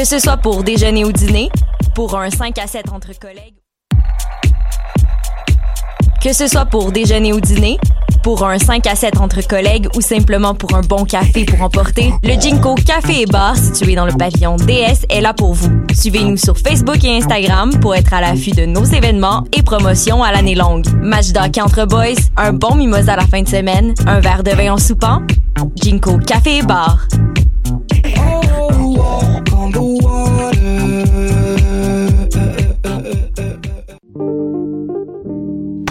Que ce soit pour déjeuner ou dîner, pour un 5 à 7 entre collègues. Que ce soit pour déjeuner ou dîner, pour un 5 à 7 entre collègues ou simplement pour un bon café pour emporter, le Jinko Café et Bar situé dans le pavillon DS est là pour vous. Suivez-nous sur Facebook et Instagram pour être à l'affût de nos événements et promotions à l'année longue. Match d'hockey entre boys, un bon mimosa à la fin de semaine, un verre de vin en soupant. Jinko Café et Bar.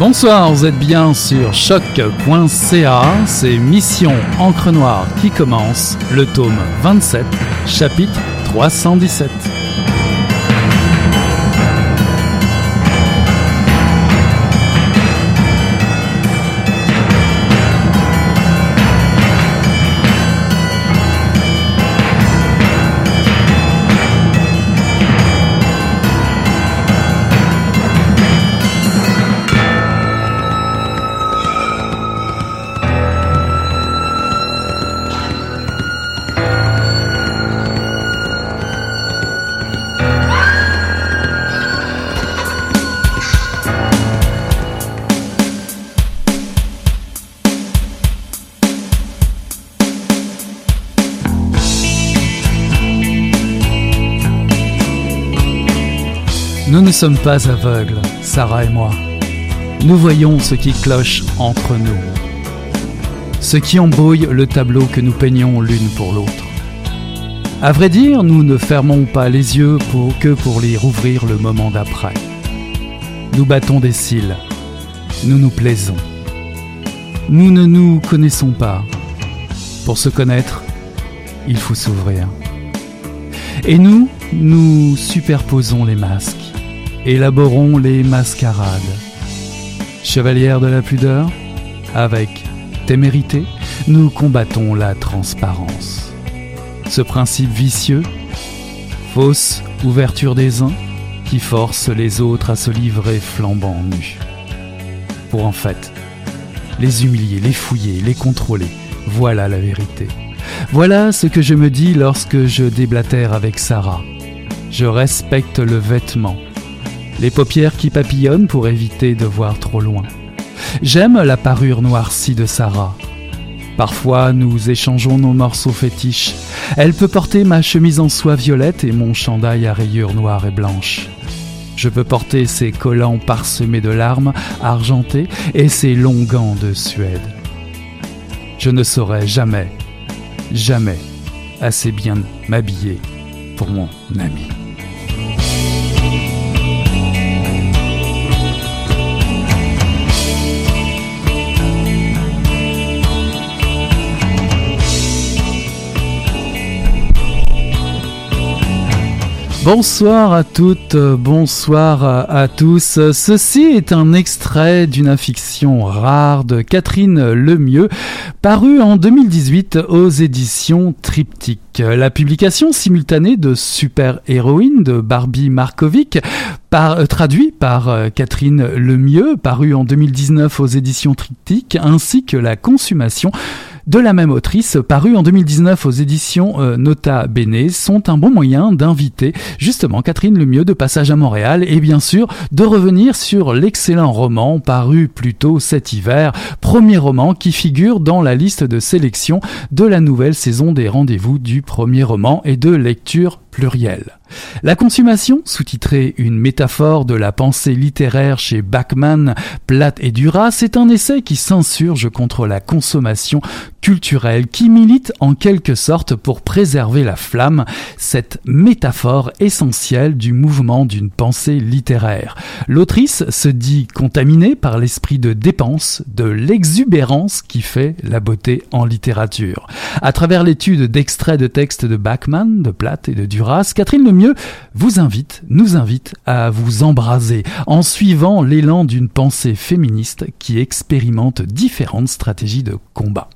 Bonsoir, vous êtes bien sur choc.ca, c'est Mission Encre Noire qui commence, le tome 27, chapitre 317. Sommes pas aveugles, Sarah et moi. Nous voyons ce qui cloche entre nous. Ce qui embrouille le tableau que nous peignons l'une pour l'autre. À vrai dire, nous ne fermons pas les yeux que pour les rouvrir le moment d'après. Nous battons des cils. Nous nous plaisons. Nous ne nous connaissons pas. Pour se connaître, il faut s'ouvrir. Et nous, nous superposons les masques, élaborons les mascarades. Chevalière de la pudeur, avec témérité, nous combattons la transparence. Ce principe vicieux, fausse ouverture des uns, qui force les autres à se livrer flambant nus. Pour en fait, les humilier, les fouiller, les contrôler, voilà la vérité. Voilà ce que je me dis lorsque je déblatère avec Sarah. Je respecte le vêtement, les paupières qui papillonnent pour éviter de voir trop loin. J'aime la parure noircie de Sarah. Parfois, nous échangeons nos morceaux fétiches. Elle peut porter ma chemise en soie violette et mon chandail à rayures noires et blanches. Je peux porter ses collants parsemés de larmes argentées et ses longs gants de Suède. Je ne saurais jamais, jamais assez bien m'habiller pour mon ami. Bonsoir à toutes, bonsoir à, tous. Ceci est un extrait d'une fiction rare de Catherine Lemieux, paru en 2018 aux éditions Triptyque. La publication simultanée de Super Héroïne de Barbie Markovic, par, euh, traduit par euh, Catherine Lemieux, paru en 2019 aux éditions Triptyque, ainsi que la consommation de la même autrice, paru en 2019 aux éditions euh, Nota Bene, sont un bon moyen d'inviter justement Catherine Lemieux de passage à Montréal et bien sûr de revenir sur l'excellent roman paru plus tôt cet hiver, premier roman qui figure dans la liste de sélection de la nouvelle saison des rendez-vous du premier roman et de lecture plurielle. La consommation, sous-titrée Une métaphore de la pensée littéraire chez Bachmann, Platt et Duras, c'est un essai qui s'insurge contre la consommation culturelle, qui milite en quelque sorte pour préserver la flamme, cette métaphore essentielle du mouvement d'une pensée littéraire. L'autrice se dit contaminée par l'esprit de dépense, de l'exubérance qui fait la beauté en littérature. À travers l'étude d'extraits de textes de Bachmann, de Platt et de Duras, Catherine vous invite, nous invite à vous embraser en suivant l'élan d'une pensée féministe qui expérimente différentes stratégies de combat.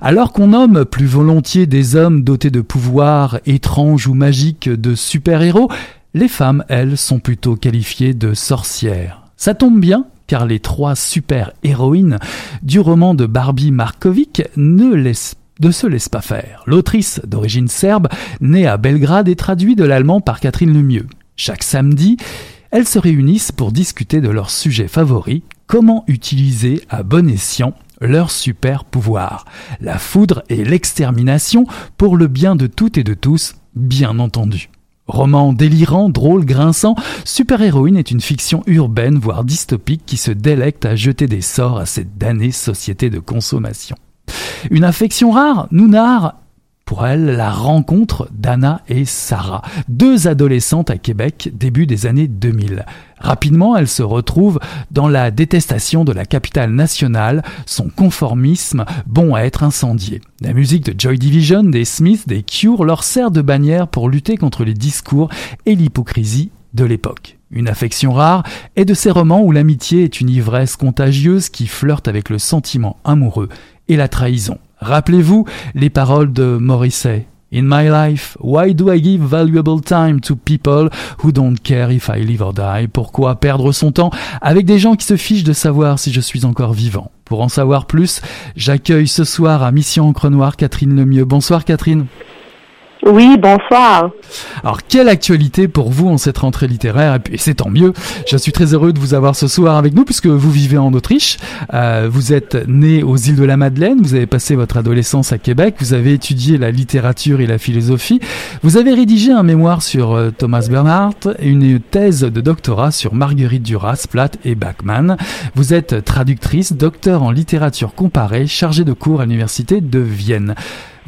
Alors qu'on nomme plus volontiers des hommes dotés de pouvoirs étranges ou magiques de super-héros, les femmes, elles, sont plutôt qualifiées de sorcières. Ça tombe bien, car les trois super-héroïnes du roman de Barbie Markovic ne laissent ne se laisse pas faire. L'autrice, d'origine serbe, née à Belgrade, est traduite de l'allemand par Catherine Lemieux. Chaque samedi, elles se réunissent pour discuter de leur sujet favori, comment utiliser à bon escient leur super pouvoir, la foudre et l'extermination pour le bien de toutes et de tous, bien entendu. Roman délirant, drôle, grinçant, Super-héroïne est une fiction urbaine, voire dystopique, qui se délecte à jeter des sorts à cette damnée société de consommation. Une affection rare, nous narre pour elle la rencontre d'Anna et Sarah, deux adolescentes à Québec début des années 2000. Rapidement, elles se retrouvent dans la détestation de la capitale nationale, son conformisme bon à être incendié. La musique de Joy Division, des Smiths, des Cure leur sert de bannière pour lutter contre les discours et l'hypocrisie de l'époque. Une affection rare est de ces romans où l'amitié est une ivresse contagieuse qui flirte avec le sentiment amoureux et la trahison. Rappelez-vous les paroles de Morrissey. In my life, why do I give valuable time to people who don't care if I live or die? Pourquoi perdre son temps avec des gens qui se fichent de savoir si je suis encore vivant? Pour en savoir plus, j'accueille ce soir à Mission Encre Noire Catherine Lemieux. Bonsoir Catherine. Oui, bonsoir. Alors, quelle actualité pour vous en cette rentrée littéraire Et c'est tant mieux. Je suis très heureux de vous avoir ce soir avec nous puisque vous vivez en Autriche. Euh, vous êtes né aux îles de la Madeleine. Vous avez passé votre adolescence à Québec. Vous avez étudié la littérature et la philosophie. Vous avez rédigé un mémoire sur euh, Thomas Bernhardt et une thèse de doctorat sur Marguerite Duras, Platt et Bachmann. Vous êtes traductrice, docteur en littérature comparée, chargée de cours à l'université de Vienne.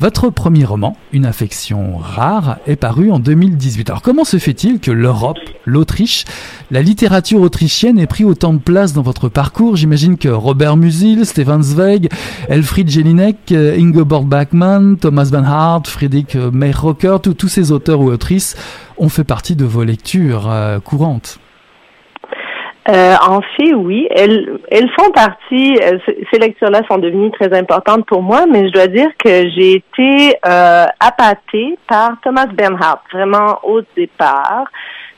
Votre premier roman, Une affection rare, est paru en 2018. Alors comment se fait-il que l'Europe, l'Autriche, la littérature autrichienne ait pris autant de place dans votre parcours? J'imagine que Robert Musil, Stefan Zweig, Elfried Jelinek, Ingeborg Bachmann, Thomas Van Hart, Friedrich Mayrocker, tous ces auteurs ou autrices ont fait partie de vos lectures euh, courantes. Euh, en fait, oui. Elles, elles font partie, euh, ces lectures-là sont devenues très importantes pour moi, mais je dois dire que j'ai été euh, appâtée par Thomas Bernhardt, vraiment au départ.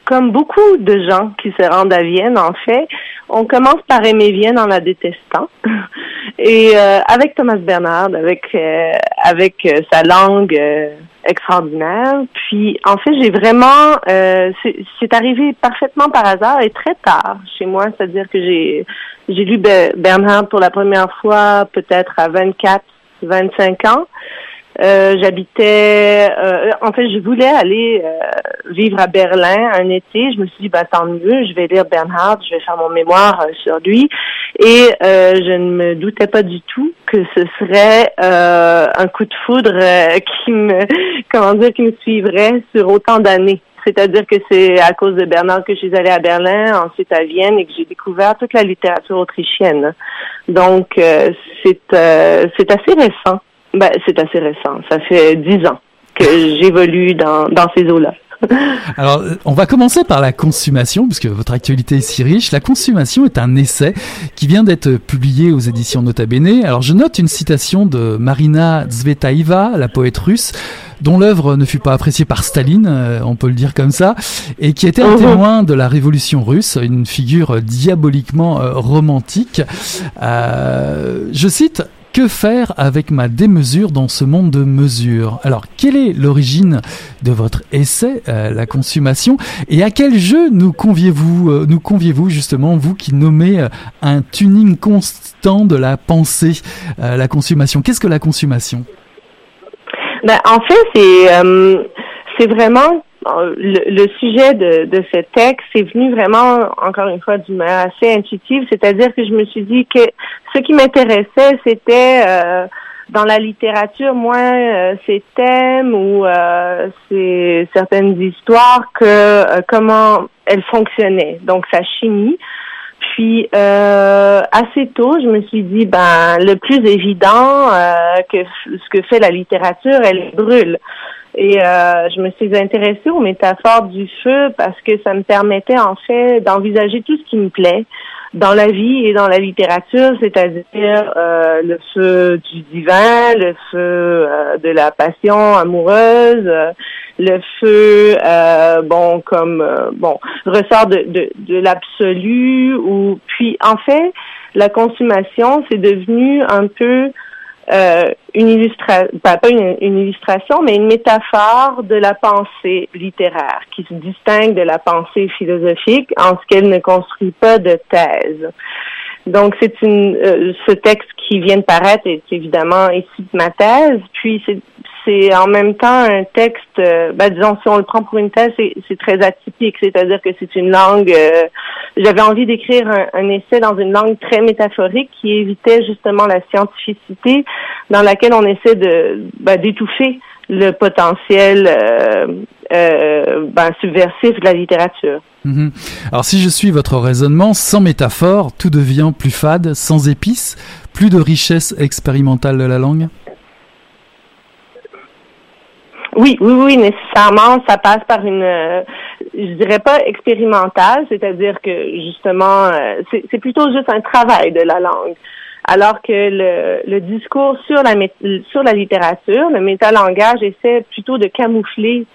Comme beaucoup de gens qui se rendent à Vienne, en fait, on commence par aimer Vienne en la détestant. Et euh, avec Thomas Bernhard, avec euh, avec sa langue extraordinaire. Puis, en fait, j'ai vraiment, euh, c'est arrivé parfaitement par hasard et très tard chez moi, c'est-à-dire que j'ai j'ai lu Bernhard pour la première fois peut-être à 24, 25 ans. Euh, j'habitais, euh, en fait, je voulais aller euh, vivre à Berlin un été. Je me suis dit, bah tant mieux, je vais lire Bernhard, je vais faire mon mémoire sur lui. Et je ne me doutais pas du tout que ce serait un coup de foudre qui me, comment dire, qui me suivrait sur autant d'années. C'est-à-dire que c'est à cause de Bernard que je suis allée à Berlin, ensuite à Vienne et que j'ai découvert toute la littérature autrichienne. Donc, c'est c'est assez récent. Ben, c'est assez récent. Ça fait dix ans que j'évolue dans, dans ces eaux-là. Alors, on va commencer par la consommation, puisque votre actualité est si riche. La consommation est un essai qui vient d'être publié aux éditions Nota Bene. Alors, je note une citation de Marina Zvetaeva, la poète russe, dont l'œuvre ne fut pas appréciée par Staline, euh, on peut le dire comme ça, et qui était un mhm. témoin de la révolution russe, une figure diaboliquement euh, romantique. Euh, je cite que faire avec ma démesure dans ce monde de mesures Alors, quelle est l'origine de votre essai, euh, La consommation? Et à quel jeu nous conviez-vous, euh, nous conviez-vous justement, vous qui nommez euh, un tuning constant de la pensée, la consommation? Qu'est-ce que la consommation? Ben, En fait, c'est, c'est vraiment le, le, sujet de, de ce texte est venu vraiment, encore une fois, d'une manière assez intuitive, c'est-à-dire que je me suis dit que ce qui m'intéressait, c'était euh, dans la littérature, moins euh, ces thèmes ou euh, ces certaines histoires que euh, comment elles fonctionnaient, donc sa chimie. Puis euh, assez tôt, je me suis dit ben le plus évident que ce que fait la littérature, elle brûle. Et euh, je me suis intéressée aux métaphores du feu parce que ça me permettait en fait d'envisager tout ce qui me plaît dans la vie et dans la littérature, c'est-à-dire euh, le feu du divin, le feu euh, de la passion amoureuse, le feu bon comme bon ressort de, de, de l'absolu ou puis en fait la consommation c'est devenu un peu euh, une illustration, pas, une, illustration, mais une métaphore de la pensée littéraire qui se distingue de la pensée philosophique en ce qu'elle ne construit pas de thèse. Donc, c'est une euh, ce texte qui vient de paraître est évidemment issu de ma thèse, puis c'est c'est en même temps un texte, euh, ben, disons, si on le prend pour une thèse, c'est très atypique, c'est-à-dire que c'est une langue, euh, j'avais envie d'écrire un, essai dans une langue très métaphorique qui évitait justement la scientificité dans laquelle on essaie de ben, d'étouffer le potentiel euh, ben, subversif de la littérature. Mhm. Alors si je suis votre raisonnement, sans métaphore, tout devient plus fade, sans épices, plus de richesse expérimentale de la langue? Oui, oui, oui, nécessairement, ça passe par une, euh, je dirais pas expérimentale, c'est-à-dire que justement, euh, c'est plutôt juste un travail de la langue. Alors que le, le discours sur la sur la littérature, le métalangage essaie plutôt de camoufler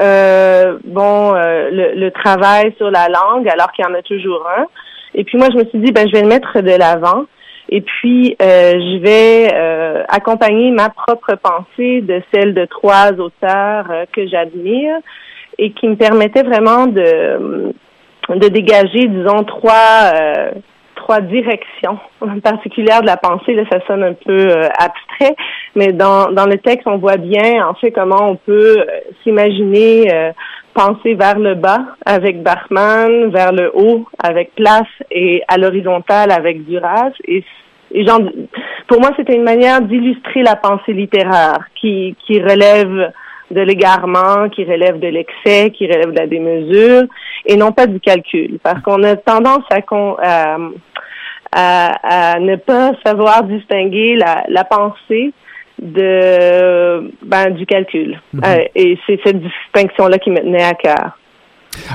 euh, bon le, le, travail sur la langue, alors qu'il y en a toujours un. Et puis moi, je me suis dit, ben je vais le mettre de l'avant. Et puis, euh, je vais euh, accompagner ma propre pensée de celle de trois auteurs euh, que j'admire et qui me permettaient vraiment de, de dégager, disons, trois, trois directions particulières de la pensée. Là, ça sonne un peu abstrait, mais dans, dans le texte, on voit bien, en fait, comment on peut s'imaginer penser vers le bas avec Bachmann, vers le haut avec Place et à l'horizontale avec Duras. Et, et genre, pour moi, c'était une manière d'illustrer la pensée littéraire qui, qui relève de l'égarement, qui relève de l'excès, qui relève de la démesure et non pas du calcul. Parce qu'on a tendance à, à, à, ne pas savoir distinguer la, la pensée de ben, du calcul. Mhm. Euh, et c'est cette distinction-là qui me tenait à cœur.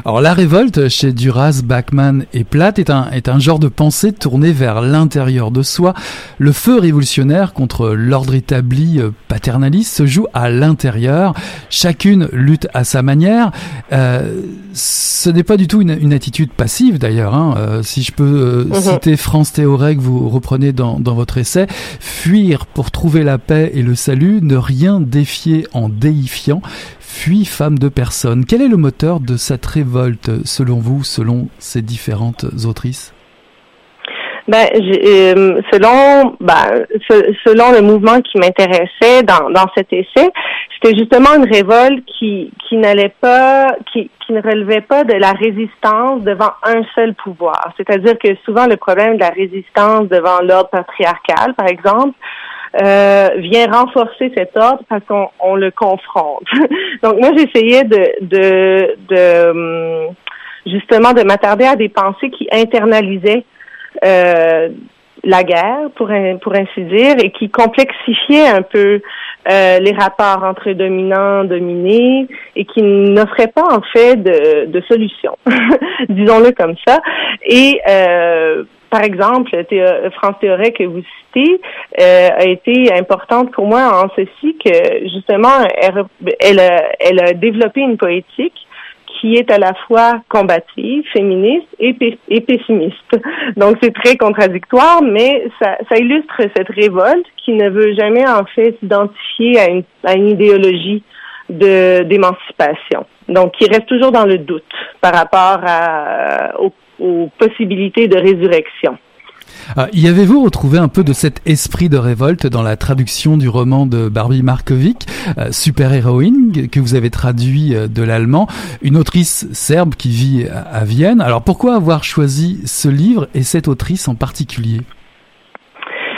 Alors la révolte chez Duras, Bachmann et Platt est un, est un genre de pensée tourné vers l'intérieur de soi. Le feu révolutionnaire contre l'ordre établi euh, paternaliste se joue à l'intérieur. Chacune lutte à sa manière. Euh, ce n'est pas du tout une, une attitude passive d'ailleurs. Hein. Euh, si je peux euh, mhm. citer France Théoré que vous reprenez dans, dans votre essai, fuir pour trouver la paix et le salut, ne rien défier en déifiant, fuit femme de personne. Quel est le moteur de cette révolte selon vous, selon ces différentes autrices? Ben, euh, selon ben, selon le mouvement qui m'intéressait dans, dans cet essai, c'était justement une révolte qui qui n'allait pas qui qui ne relevait pas de la résistance devant un seul pouvoir. C'est-à-dire que souvent le problème de la résistance devant l'ordre patriarcal, par exemple, euh, vient renforcer cet ordre parce qu'on on le confronte. Donc moi j'essayais de hum, justement de m'attarder à des pensées qui internalisaient euh, la guerre, pour, pour ainsi dire, et qui complexifiait un peu euh, les rapports entre dominants, dominés, et qui n'offrait pas en fait de, de solution, disons-le comme ça. Et euh, par exemple, France Théoret que vous citez euh, a été importante pour moi en ceci que justement elle, elle, elle a développé une poétique qui est à la fois combative, féministe et, pessimiste. Donc c'est très contradictoire, mais ça, ça, illustre cette révolte qui ne veut jamais en fait s'identifier à une, à une idéologie de d'émancipation. Donc qui reste toujours dans le doute par rapport à, aux, aux possibilités de résurrection. Ah, y avez-vous retrouvé un peu de cet esprit de révolte dans la traduction du roman de Barbie Markovic, euh, Super-héroïne, que vous avez traduit euh, de l'allemand, une autrice serbe qui vit à, Vienne. Alors pourquoi avoir choisi ce livre et cette autrice en particulier?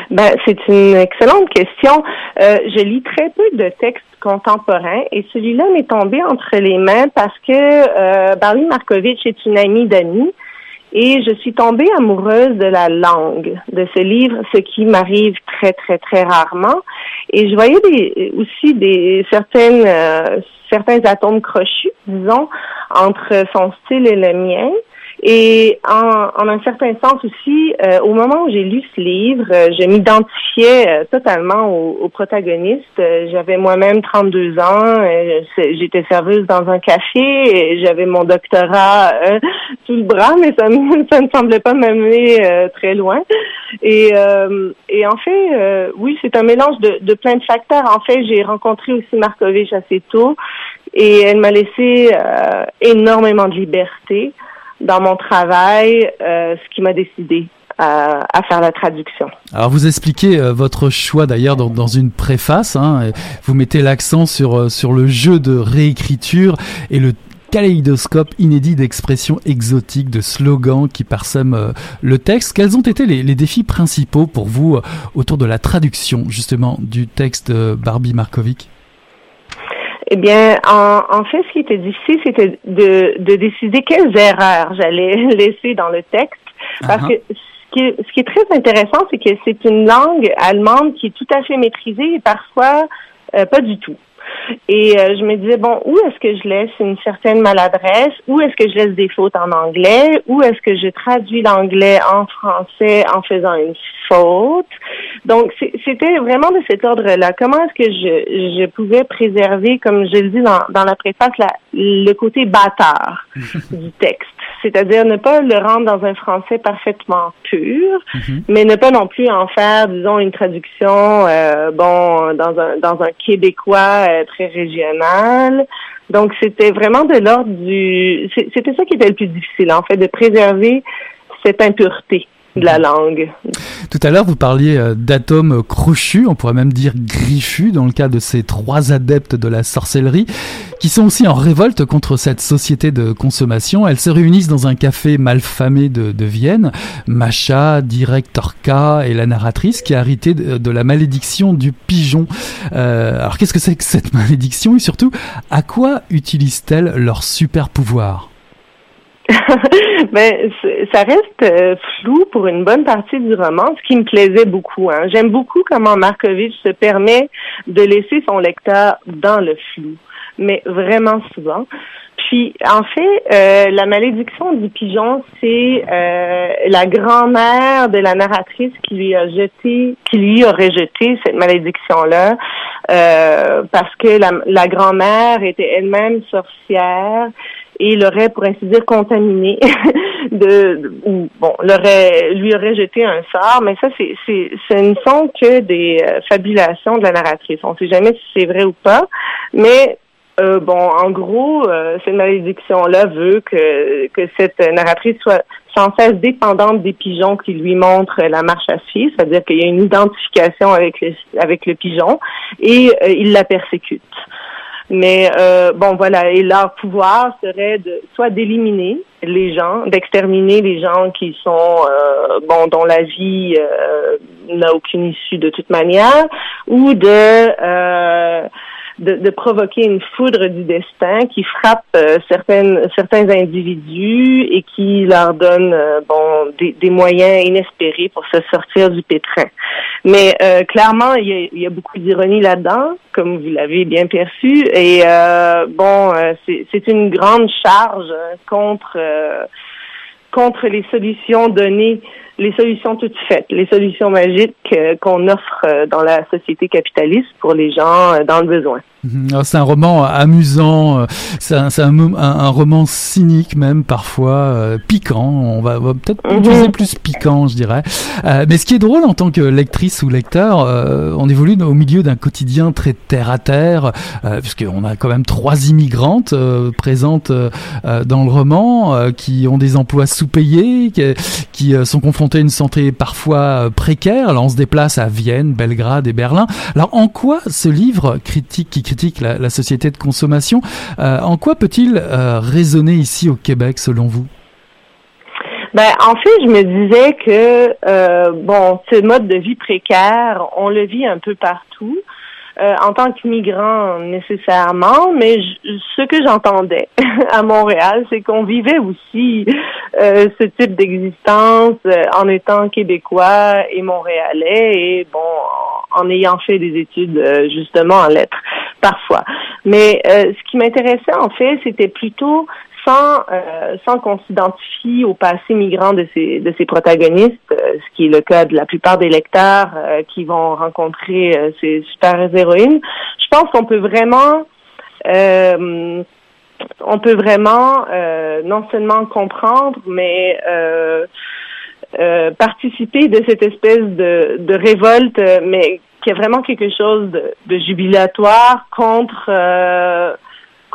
Ben, c'est une excellente question. Euh, je lis très peu de textes contemporains et celui-là m'est tombé entre les mains parce que euh, Barbie Markovic est une amie d'amis et je suis tombée amoureuse de la langue de ce livre, ce qui m'arrive très, très, très rarement. Et je voyais des, aussi des certaines, euh, certains atomes crochus, disons, entre son style et le mien. Et en, en un certain sens aussi, euh, au moment où j'ai lu ce livre, euh, je m'identifiais euh, totalement au, au protagoniste. j'avais moi-même 32 ans, j'étais serveuse dans un café, j'avais mon doctorat sous le bras, mais ça, ça ne semblait pas m'amener très loin. Et, et en fait, oui, c'est un mélange de, de plein de facteurs. En fait, j'ai rencontré aussi Markovitch assez tôt et elle m'a laissé énormément de liberté dans mon travail, euh, ce qui m'a décidé à, à, faire la traduction. Alors vous expliquez euh, votre choix d'ailleurs dans, dans, une préface. Hein, vous mettez l'accent sur euh, sur le jeu de réécriture et le kaléidoscope inédit d'expressions exotiques, de slogans qui parsèment le texte. Quels ont été les, les défis principaux pour vous autour de la traduction justement du texte de Barbie Markovic? Eh bien, en, en, fait, ce qui était difficile, c'était de, de décider quelles erreurs j'allais laisser dans le texte. Parce uh-huh. que ce qui, est, ce qui est très intéressant, c'est que c'est une langue allemande qui est tout à fait maîtrisée et parfois euh, pas du tout. Et euh, je me disais, bon, où est-ce que je laisse une certaine maladresse? Où est-ce que je laisse des fautes en anglais? Où est-ce que je traduis l'anglais en français en faisant une faute? Donc, c'était vraiment de cet ordre-là. Comment est-ce que je, je pouvais préserver, comme je le dis dans, dans la préface, la, le côté bâtard du texte? C'est-à-dire ne pas le rendre dans un français parfaitement pur, mhm. mais ne pas non plus en faire, disons, une traduction, euh, bon, dans un dans un québécois euh, très régional. Donc c'était vraiment de l'ordre du, c'était ça qui était le plus difficile en fait, de préserver cette impureté de la langue. Tout à l'heure, vous parliez euh, d'atomes crochus, on pourrait même dire griffus, dans le cas de ces trois adeptes de la sorcellerie, qui sont aussi en révolte contre cette société de consommation. Elles se réunissent dans un café malfamé de, de Vienne. Macha, directorka et la narratrice qui a hérité de, la malédiction du pigeon. Euh, alors qu'est-ce que c'est que cette malédiction et surtout, à quoi utilisent-elles leur super pouvoir? ben, ça reste euh, flou pour une bonne partie du roman, ce qui me plaisait beaucoup. Hein. J'aime beaucoup comment Markovitch se permet de laisser son lecteur dans le flou, mais vraiment souvent. Puis, en fait, euh, la malédiction du pigeon, c'est euh, la grand-mère de la narratrice qui lui a jeté, qui lui aurait jeté cette malédiction-là, parce que la grand-mère était elle-même sorcière et l'aurait, pour ainsi dire, contaminé de, ou bon, l'aurait, lui aurait jeté un sort, mais ça, c'est, c'est, ce ne sont que des euh, fabulations de la narratrice. On ne sait jamais si c'est vrai ou pas, mais euh, bon, en gros, euh, cette malédiction-là veut que, que cette narratrice soit sans cesse dépendante des pigeons qui lui montrent la marche à suivre, c'est-à-dire qu'il y a une identification avec le, avec le pigeon et il la persécute. Mais euh, bon, voilà, et leur pouvoir serait de soit d'éliminer les gens, d'exterminer les gens qui sont euh, bon dont la vie euh, n'a aucune issue de toute manière, ou de euh, de, de, provoquer une foudre du destin qui frappe euh, certaines, certains individus et qui leur donne euh, bon des, des, moyens inespérés pour se sortir du pétrin. Mais euh, clairement, il y, a, y, a, beaucoup d'ironie là-dedans, comme vous l'avez bien perçu. Et bon, c'est une grande charge contre contre les solutions données les solutions toutes faites, les solutions magiques qu'on offre dans la société capitaliste pour les gens dans le besoin. Mhm. C'est un roman amusant, euh, c'est un, un, un, roman cynique même parfois, euh, piquant, on va, peut-être mhm. utiliser plus piquant je dirais. Euh, mais ce qui est drôle en tant que lectrice ou lecteur, on évolue au milieu d'un quotidien très terre à terre, puisqu'on a quand même trois immigrantes présentes dans le roman, qui ont des emplois sous-payés, qui, qui sont confrontées à une santé parfois précaire. Alors on se déplace à Vienne, Belgrade et Berlin. Alors en quoi ce livre critique qui critique la, société de consommation. Euh, en quoi peut-il euh, résonner ici au Québec selon vous? Ben, en fait, je me disais que euh, bon, ce mode de vie précaire, on le vit un peu partout. En tant qu'immigrant nécessairement, mais ce que j'entendais à Montréal, c'est qu'on vivait aussi ce type d'existence en étant québécois et montréalais et bon, en ayant fait des études justement en lettres parfois. Mais euh, ce qui m'intéressait en fait, c'était plutôt sans, euh, sans qu'on s'identifie au passé migrant de ces, de ces protagonistes, euh, ce qui est le cas de la plupart des lecteurs qui vont rencontrer ces super héroïnes, je pense qu'on peut vraiment on peut vraiment non seulement comprendre, mais participer de cette espèce de, de révolte, mais qu'il y a vraiment quelque chose de, jubilatoire contre euh,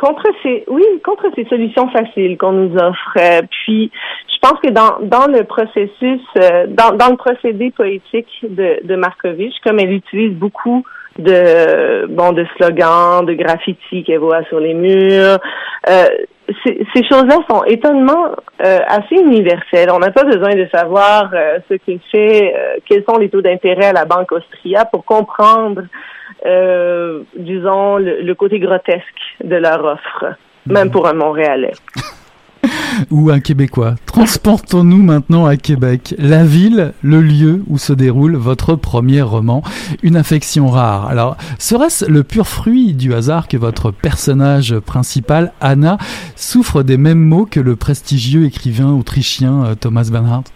contre ces oui contre ces solutions faciles qu'on nous offre. Euh, puis je pense que dans dans le processus euh, dans dans le procédé poétique de de Markovitch, comme elle utilise beaucoup de bon de slogans, de graffitis qu'elle voit sur les murs. Euh, ces, choses-là sont étonnamment euh, assez universelles. On n'a pas besoin de savoir euh, ce qu'il fait, quels sont les taux d'intérêt à la Banque Austria pour comprendre, disons, le, le, côté grotesque de leur offre, même pour un Montréalais. ou un Québécois. Transportons-nous maintenant à Québec, la ville, le lieu où se déroule votre premier roman, Une affection rare. Alors, serait-ce le pur fruit du hasard que votre personnage principal, Anna, souffre des mêmes maux que le prestigieux écrivain autrichien euh, Thomas Bernhardt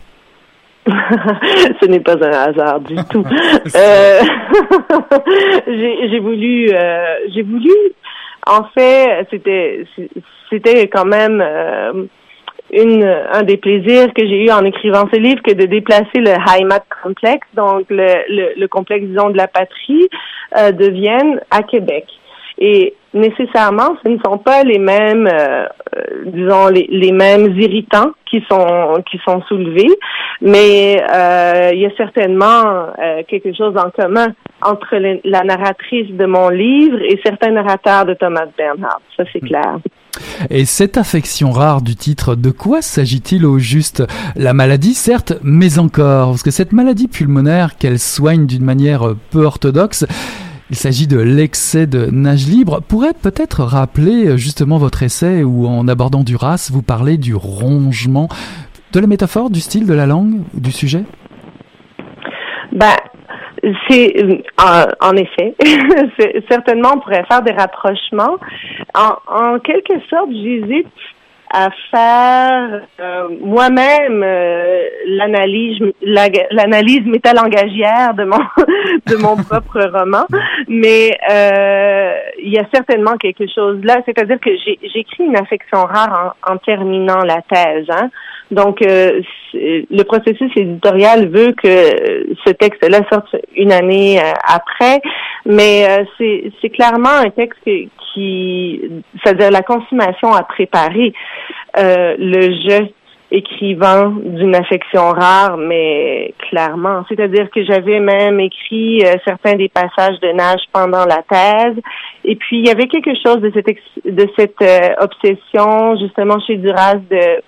ce n'est pas un hasard du tout. euh, j'ai voulu, euh, j'ai voulu en fait, c'était c'était quand même euh, une un des plaisirs que j'ai eu en écrivant ce livre que de déplacer le Heimat complexe, donc le, le, complexe disons de la patrie euh, de Vienne à Québec. Et nécessairement, ce ne sont pas les mêmes, euh, euh, disons, les, les, mêmes irritants qui sont qui sont soulevés, mais euh, il y a certainement quelque chose en commun entre la narratrice de mon livre et certains narrateurs de Thomas Bernhard. Ça, c'est mm. clair. Et cette affection rare du titre, de quoi s'agit-il au juste? La maladie, certes, mais encore, parce que cette maladie pulmonaire qu'elle soigne d'une manière peu orthodoxe, il s'agit de l'excès de nage libre. Pourrait peut-être rappeler justement votre essai où en abordant Duras, vous parlez du rongement, de la métaphore, du style, de la langue, du sujet? Ben, c'est en, effet, certainement on pourrait faire des rapprochements. En, en quelque sorte, j'hésite à faire euh, moi-même euh, l'analyse l'analyse métalangagière de mon de mon propre roman mais euh, il y a certainement quelque chose là c'est-à-dire que j'écris une affection rare en, en terminant la thèse hein. Donc le processus éditorial veut que ce texte-là sorte une année après mais c'est c'est clairement un texte qui c'est-à-dire la consommation à préparer euh, le jeu écrivant d'une affection rare, mais clairement. C'est-à-dire que j'avais même écrit euh, certains des passages de nage pendant la thèse. Et puis, il y avait quelque chose de cette, de cette euh, obsession, justement, chez Duras, de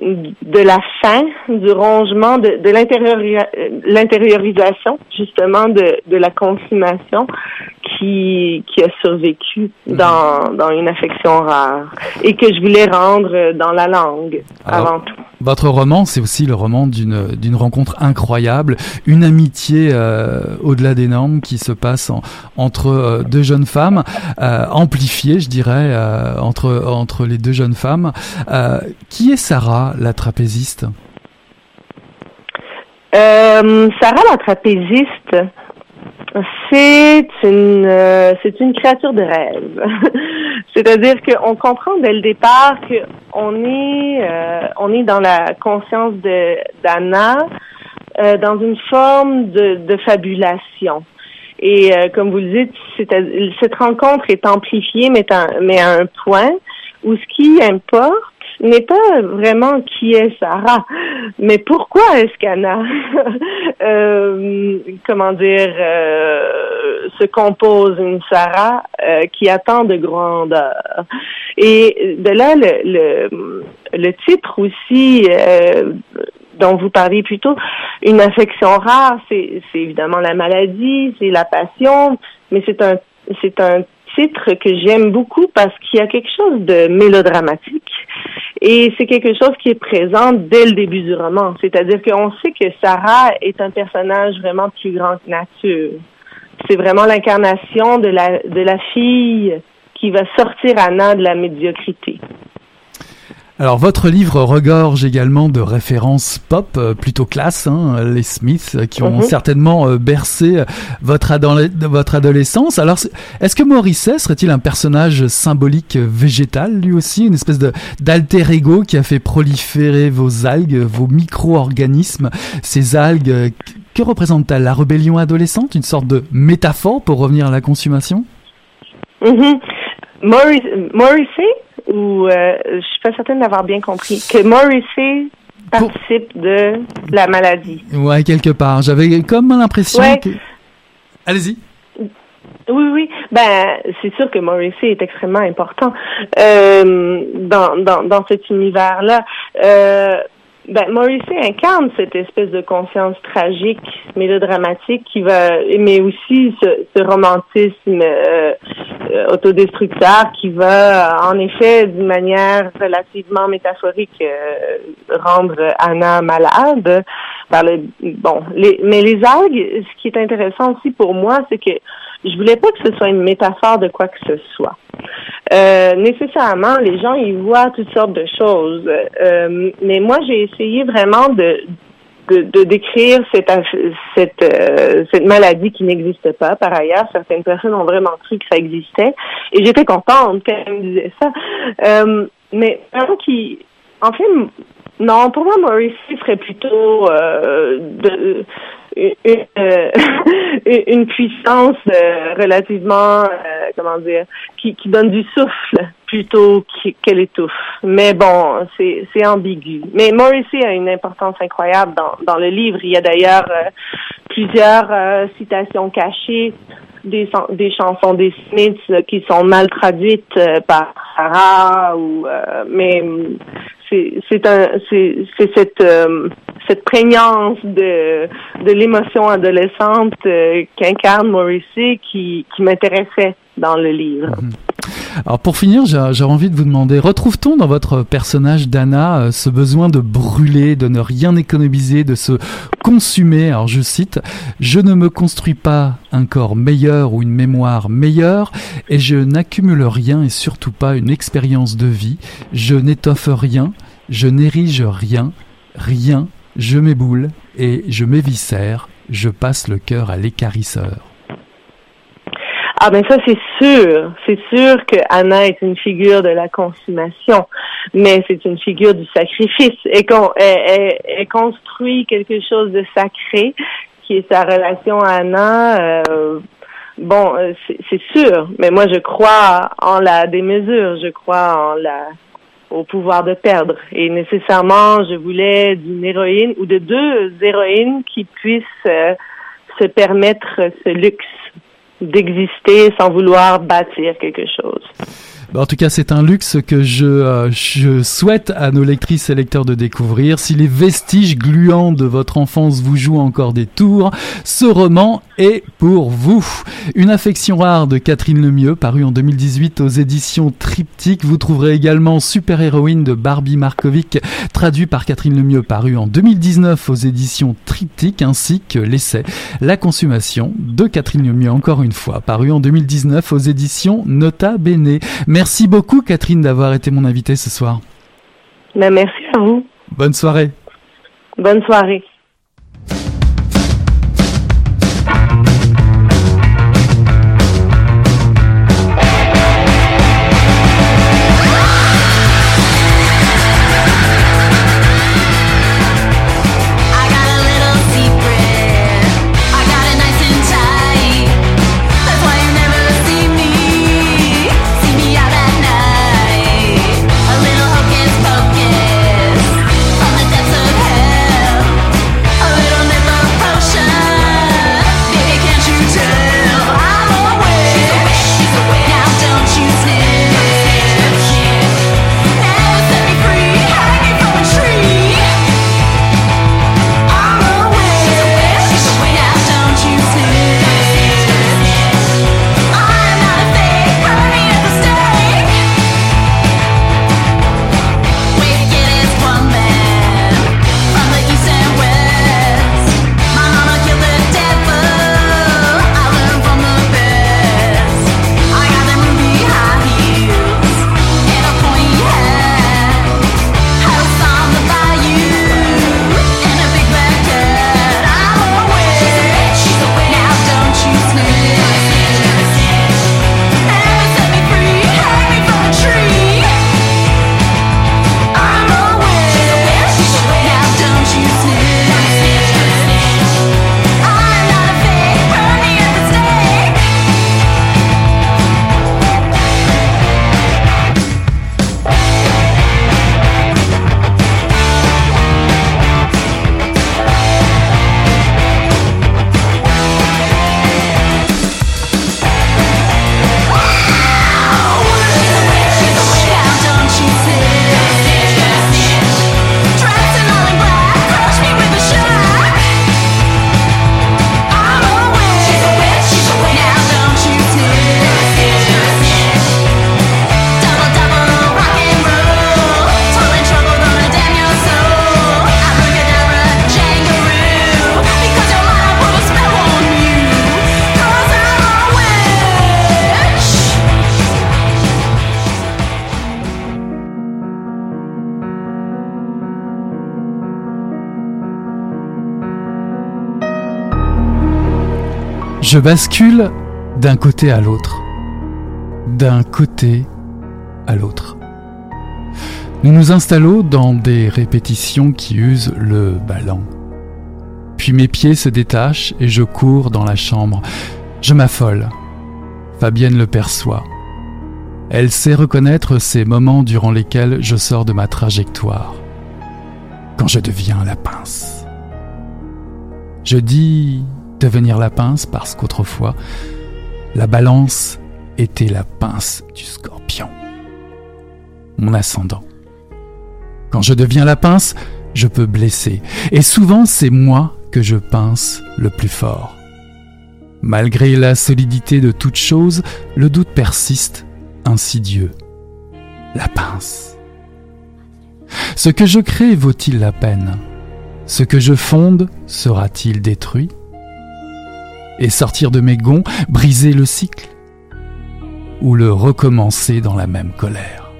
de la fin, du rongement, de, de l'intériorisation justement de, de la consommation qui, qui a survécu dans, dans une affection rare et que je voulais rendre dans la langue avant tout. Votre roman, c'est aussi le roman d'une d'une rencontre incroyable, une amitié euh, au-delà des normes qui se passe entre euh, deux jeunes femmes, euh, amplifiée, je dirais, entre entre les deux jeunes femmes. qui est Sarah, la trapéziste? Sarah, la trapéziste. C'est une euh, c'est une créature de rêve. C'est-à-dire qu'on comprend dès le départ qu'on est euh, on est dans la conscience de d'Anna euh, dans une forme de, de fabulation. Et comme vous le dites, cette rencontre est amplifiée, mais mais à un point où ce qui importe n'est pas vraiment qui est Sarah, mais pourquoi est-ce qu'Anna, euh, comment dire, euh, se compose une Sarah euh, qui attend de grandeur? Et de là, le, le, le titre aussi euh, dont vous parliez plus tôt, une affection rare, c'est évidemment la maladie, c'est la passion, mais c'est un c'est un titre que j'aime beaucoup parce qu'il y a quelque chose de mélodramatique et c'est quelque chose qui est présent dès le début du roman. C'est-à-dire qu'on sait que Sarah est un personnage vraiment plus grand que nature. C'est vraiment l'incarnation de la, de la fille qui va sortir Anna de la médiocrité. Alors votre livre regorge également de références pop euh, plutôt classe, hein, les Smiths, euh, qui ont mhm. certainement euh, bercé votre, votre adolescence. Alors est-ce que Morisset serait-il un personnage symbolique végétal lui aussi, une espèce de d'alter ego qui a fait proliférer vos algues, vos micro-organismes, ces algues que représente-t-elle? La rébellion adolescente, une sorte de métaphore pour revenir à la consommation? Mm ou euh, je suis pas certaine d'avoir bien compris que Morrissey participe de la maladie. Ouais, quelque part. J'avais comme l'impression que. Allez-y. Oui, oui. Ben, c'est sûr que Morrissey est extrêmement important euh, dans, dans, dans cet univers-là. Euh, ben, Morrissey incarne cette espèce de conscience tragique, mélodramatique, qui va, mais aussi ce, ce romantisme euh, euh autodestructeur qui va, en effet, d'une manière relativement métaphorique, euh, rendre Anna malade. Par le, bon, mais les algues, ce qui est intéressant aussi pour moi, c'est que je voulais pas que ce soit une métaphore de quoi que ce soit. Euh, nécessairement, les gens y voient toutes sortes de choses. Euh, mais moi, j'ai essayé vraiment de, de, décrire cette, cette, euh, cette maladie qui n'existe pas. Par ailleurs, certaines personnes ont vraiment cru que ça existait. Et j'étais contente quand elle me disait ça. Euh, mais vraiment qui... En fait, non, pour moi, Maurice serait plutôt de, euh, une, puissance euh, relativement, euh, comment dire, qui, qui donne du souffle plutôt qu'elle étouffe. Mais bon, c'est, c'est ambigu. Mais Morrissey a une importance incroyable dans, dans le livre. Il y a d'ailleurs plusieurs citations cachées des, des chansons des Smiths qui sont mal traduites par Sarah ou mais c'est un c'est cette euh, cette prégnance de de l'émotion adolescente euh, qu'incarne Morrissey qui qui m'intéressait dans le livre. Mhm. Alors pour finir, j'ai envie de vous demander, retrouve-t-on dans votre personnage d'Anna euh, ce besoin de brûler, de ne rien économiser, de se consumer? Alors je cite, je ne me construis pas un corps meilleur ou une mémoire meilleure, et je n'accumule rien et surtout pas une expérience de vie, je n'étoffe rien, je n'érige rien, rien, je m'éboule et je m'éviscère, je passe le cœur à l'écarisseur. Ah ben ça c'est sûr, c'est sûr que Anna est une figure de la consommation, mais c'est une figure du sacrifice et qu'on elle, construit quelque chose de sacré qui est sa relation à Anna. Euh, bon, euh, c'est sûr, mais moi je crois en la démesure, je crois en la au pouvoir de perdre. Et nécessairement, je voulais d'une héroïne ou de deux héroïnes qui puissent euh, se permettre ce luxe d'exister sans vouloir bâtir quelque chose. Bah, en tout cas, c'est un luxe que je, euh, je souhaite à nos lectrices et lecteurs de découvrir. Si les vestiges gluants de votre enfance vous jouent encore des tours, ce roman est pour vous. Une affection rare de Catherine Lemieux, paru en 2018 aux éditions Triptyque. Vous trouverez également Super héroïne de Barbie Markovic, traduit par Catherine Lemieux, paru en 2019 aux éditions Triptyque, ainsi que l'essai La consommation de Catherine Lemieux, encore une fois, paru en 2019 aux éditions Nota Bene. Merci beaucoup Catherine d'avoir été mon invitée ce soir. Ben, merci à vous. Bonne soirée. Bonne soirée. Je bascule d'un côté à l'autre. D'un côté à l'autre. Nous nous installons dans des répétitions qui usent le ballon. Puis mes pieds se détachent et je cours dans la chambre. Je m'affole. Fabienne le perçoit. Elle sait reconnaître ces moments durant lesquels je sors de ma trajectoire. Quand je deviens la pince. Je dis devenir la pince parce qu'autrefois, la balance était la pince du scorpion. Mon ascendant. Quand je deviens la pince, je peux blesser. Et souvent, c'est moi que je pince le plus fort. Malgré la solidité de toute chose, le doute persiste, insidieux. La pince. Ce que je crée vaut-il la peine? Ce que je fonde sera-t-il détruit? Et sortir de mes gonds, briser le cycle Ou le recommencer dans la même colère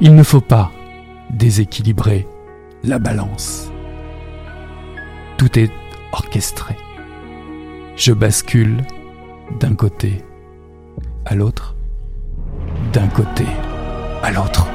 Il ne faut pas déséquilibrer la balance. Tout est orchestré. Je bascule d'un côté à l'autre, d'un côté à l'autre.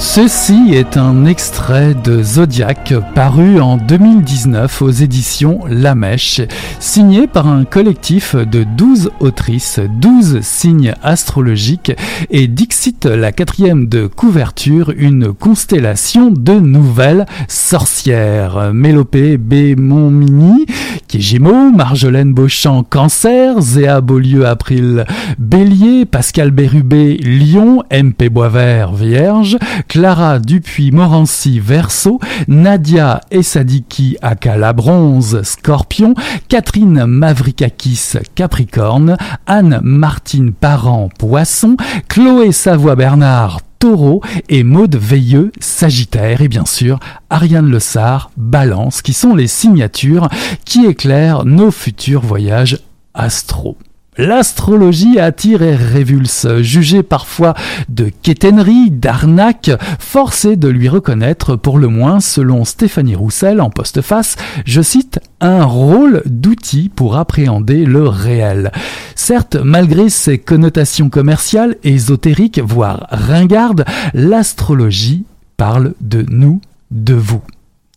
Ceci est un extrait de Zodiac paru en 2019 aux éditions La Mèche, signé par un collectif de 12 autrices, 12 signes astrologiques et Dixit, la quatrième de couverture, une constellation de nouvelles sorcières. Mélopée Bémonmini, qui Marjolaine Beauchamp, Cancer, Zéa Beaulieu, April, Bélier, Pascal Bérubé, Lion, MP Boisvert, Vierge, Clara Dupuis-Morancy, Verseau, Nadia Essadiki, aka la bronze, Scorpion, Catherine Mavrikakis, Capricorne, Anne Martine Parent, Poisson, Chloé Savoie-Bernard, Taureau et Maude Veilleux, Sagittaire et bien sûr Ariane Le Sar, Balance, qui sont les signatures qui éclairent nos futurs voyages astro. L'astrologie attire et révulse, jugée parfois de quétainerie, d'arnaque, forcée de lui reconnaître pour le moins, selon Stéphanie Roussel en postface, je cite, un rôle d'outil pour appréhender le réel. Certes, malgré ses connotations commerciales, ésotériques, voire ringardes, l'astrologie parle de nous, de vous.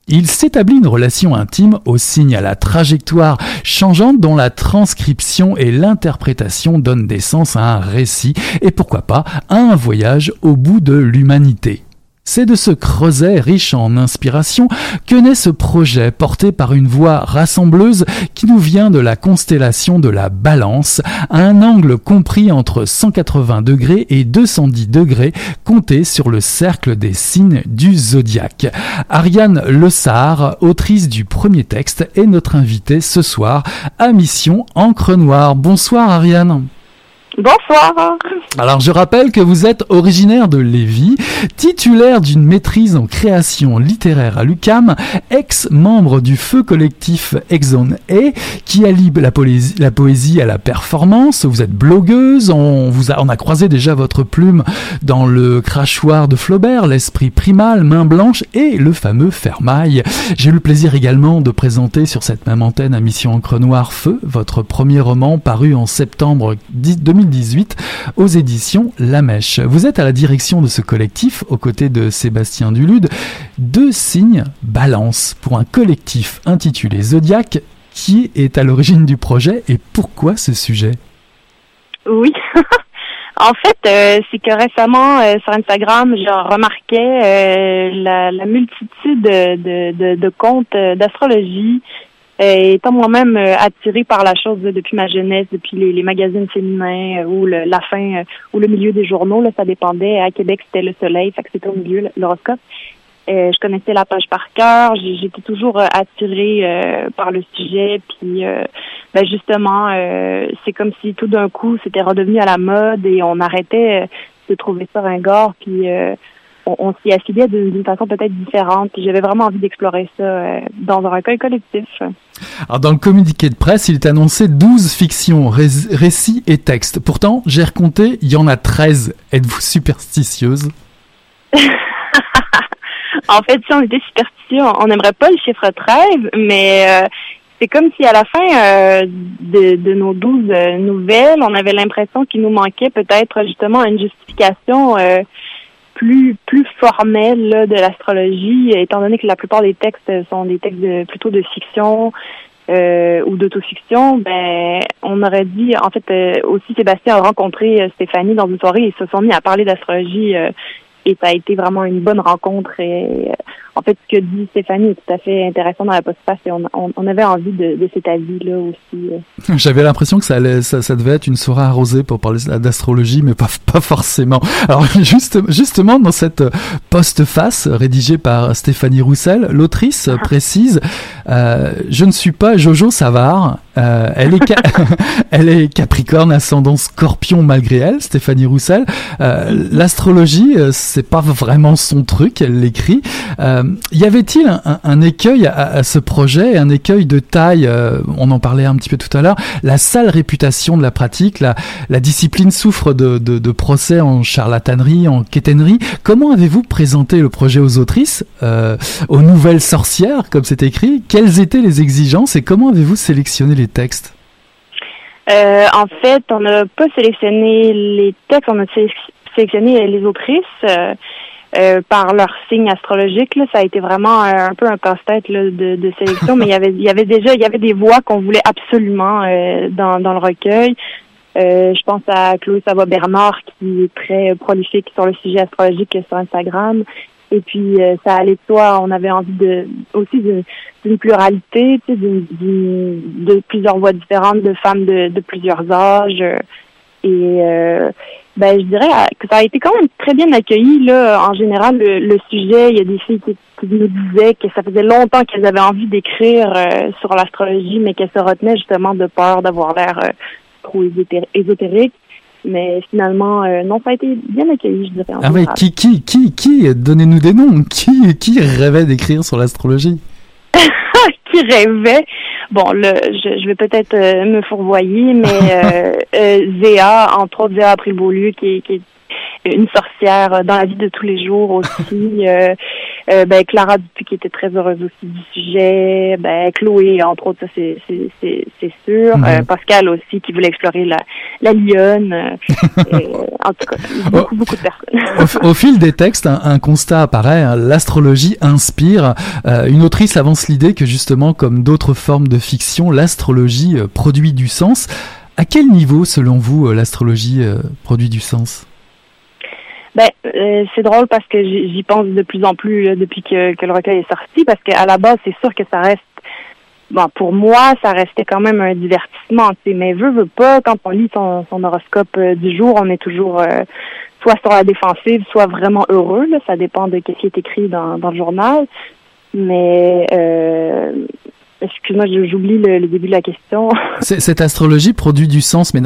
Il s'établit une relation intime au signe à la trajectoire changeante dont la transcription et l'interprétation donnent des sens à un récit et pourquoi pas à un voyage au bout de l'humanité. C'est de ce creuset riche en inspiration que naît ce projet porté par une voix rassembleuse qui nous vient de la constellation de la balance, à un angle compris entre 180 degrés et 210 degrés, compté sur le cercle des signes du zodiaque. Ariane Lessard, autrice du premier texte, est notre invitée ce soir à Mission Encre Noire. Bonsoir Ariane. Bonsoir. Alors je rappelle que vous êtes originaire de Lévis, titulaire d'une maîtrise en création littéraire à l'UCAM, ex-membre du feu collectif Exxon A, qui allie la poésie, à la performance. Vous êtes blogueuse, on, a, croisé déjà votre plume dans le crachoir de Flaubert, l'esprit primal, main blanche et le fameux Fermaille. J'ai eu le plaisir également de présenter sur cette même antenne à Mission Encre Noire Feu, votre premier roman paru en septembre 2018 aux éditions La Mèche. Vous êtes à la direction de ce collectif aux côtés de Sébastien Dulude. Deux signes balance pour un collectif intitulé Zodiac. Qui est à l'origine du projet et pourquoi ce sujet? Oui. En fait, euh, c'est que récemment euh, sur Instagram, je remarquais euh, la, multitude de, de, de d'astrologie étant moi-même euh, attirée par la chose depuis ma jeunesse, depuis les, magazines féminins euh, ou la fin ou le milieu des journaux, là, ça dépendait. À Québec, c'était le soleil, fait que c'était au milieu, l'horoscope. je connaissais la page par cœur, j'étais toujours attirée par le sujet, puis ben justement, c'est comme si tout d'un coup c'était redevenu à la mode et on arrêtait de trouver ça ringard, puis on, s'y affiliait d'une façon peut-être différente. Puis j'avais vraiment envie d'explorer ça euh, dans un recueil collectif. Alors dans le communiqué de presse, il est annoncé 12 fictions, récits et textes. Pourtant, j'ai recompté, il y en a 13. Êtes-vous superstitieuse? En fait, si on était superstitieux, on n'aimerait pas le chiffre 13, mais euh, c'est comme si à la fin euh, de, nos 12 nouvelles, on avait l'impression qu'il nous manquait peut-être justement une justification plus plus formel de l'astrologie, étant donné que la plupart des textes sont des textes plutôt de fiction euh, ou d'autofiction, ben on aurait dit en fait euh, aussi Sébastien a rencontré euh, Stéphanie dans une soirée ils se sont mis à parler d'astrologie et ça a été vraiment une bonne rencontre et en fait, ce que dit Stéphanie est tout à fait intéressant dans la postface et on, on, avait envie de, de cet avis-là aussi. Euh. J'avais l'impression que ça, allait, ça, ça, devait être une soirée arrosée pour parler d'astrologie, mais pas, pas forcément. Alors, juste, justement, dans cette postface rédigée par Stéphanie Roussel, l'autrice ah. précise euh, Je ne suis pas Jojo Savard. Euh, elle, est elle est Capricorne, ascendant Scorpion malgré elle, Stéphanie Roussel. Euh, L'astrologie, c'est pas vraiment son truc, elle l'écrit. Euh, y avait-il un, écueil à, ce projet, un écueil de taille euh, On en parlait un petit peu tout à l'heure. La sale réputation de la pratique, la, discipline souffre de, procès en charlatanerie, en quétainerie. Comment avez-vous présenté le projet aux autrices, euh, aux nouvelles sorcières, comme c'est écrit? Quelles étaient les exigences et comment avez-vous sélectionné les textes? En fait, on n'a pas sélectionné les textes, on a sélectionné les autrices. Euh, par leur signe astrologique. Là, ça a été vraiment euh, un peu un casse-tête de, de, sélection, mais il y avait il y avait déjà il y avait des voix qu'on voulait absolument euh, dans, dans le recueil. je pense à Chloé Savoie Bernard qui est très prolifique sur le sujet astrologique sur Instagram. Et puis ça allait de soi, on avait envie de aussi d'une pluralité, de plusieurs voix différentes de femmes de, de plusieurs âges. Et ben je dirais que ça a été quand même très bien accueilli là. En général, le, sujet, il y a des filles qui, nous disaient que ça faisait longtemps qu'elles avaient envie d'écrire euh, sur l'astrologie, mais qu'elles se retenaient justement de peur d'avoir l'air euh, trop ésotérique. Mais finalement, euh, non, ça a été bien accueilli, je dirais. ah mais qui, qui, qui, qui, donnez-nous des noms. Qui, qui rêvait d'écrire sur l'astrologie? Qui rêvait? Bon, le, je, je vais peut-être euh, me fourvoyer, mais euh, euh, Zéa, entre autres, Zéa Beaulieu, qui, qui est une sorcière dans la vie de tous les jours aussi. euh, ben, Clara Dupuis qui était très heureuse aussi du sujet. Ben, Chloé, entre autres, ça c'est, c'est, c'est, c'est sûr. Euh, Pascal aussi qui voulait explorer la, la lionne. Euh, en tout cas, beaucoup, beaucoup de personnes. au, fil des textes, un, constat apparaît. Hein. l'astrologie inspire. une autrice avance l'idée que justement, comme d'autres formes de fiction, l'astrologie produit du sens. À quel niveau, selon vous, l'astrologie produit du sens? Ben, euh, c'est drôle parce que j'y pense de plus en plus depuis que, que, le recueil est sorti, parce qu'à la base, c'est sûr que ça reste bon pour moi, ça restait quand même un divertissement, tu sais, mais veut, veut pas, quand on lit son, son horoscope euh, du jour, on est toujours euh, soit sur la défensive, soit vraiment heureux, là, ça dépend de ce qui est écrit dans, dans le journal. Mais euh, Excuse-moi, j'oublie le, début de la question. Cette astrologie produit du sens, mais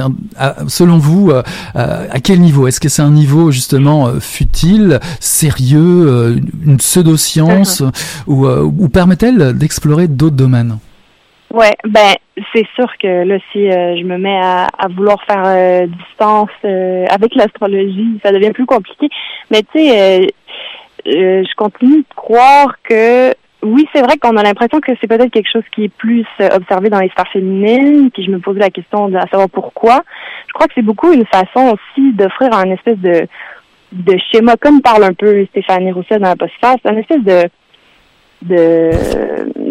selon vous, euh, euh, à quel niveau? Est-ce que c'est un niveau justement euh, futile, sérieux, une pseudo-science, ou, ou permet-elle d'explorer d'autres domaines? Ouais, ben c'est sûr que là, si je me mets à, à vouloir faire distance avec l'astrologie, ça devient plus compliqué. Mais tu sais, je continue de croire que oui, c'est vrai qu'on a l'impression que c'est peut-être quelque chose qui est plus euh, observé dans les sphères féminines, puis je me posais la question de savoir pourquoi. Je crois que c'est beaucoup une façon aussi d'offrir un espèce de de schéma, comme parle un peu Stéphanie Rousseau dans la postface, un espèce de de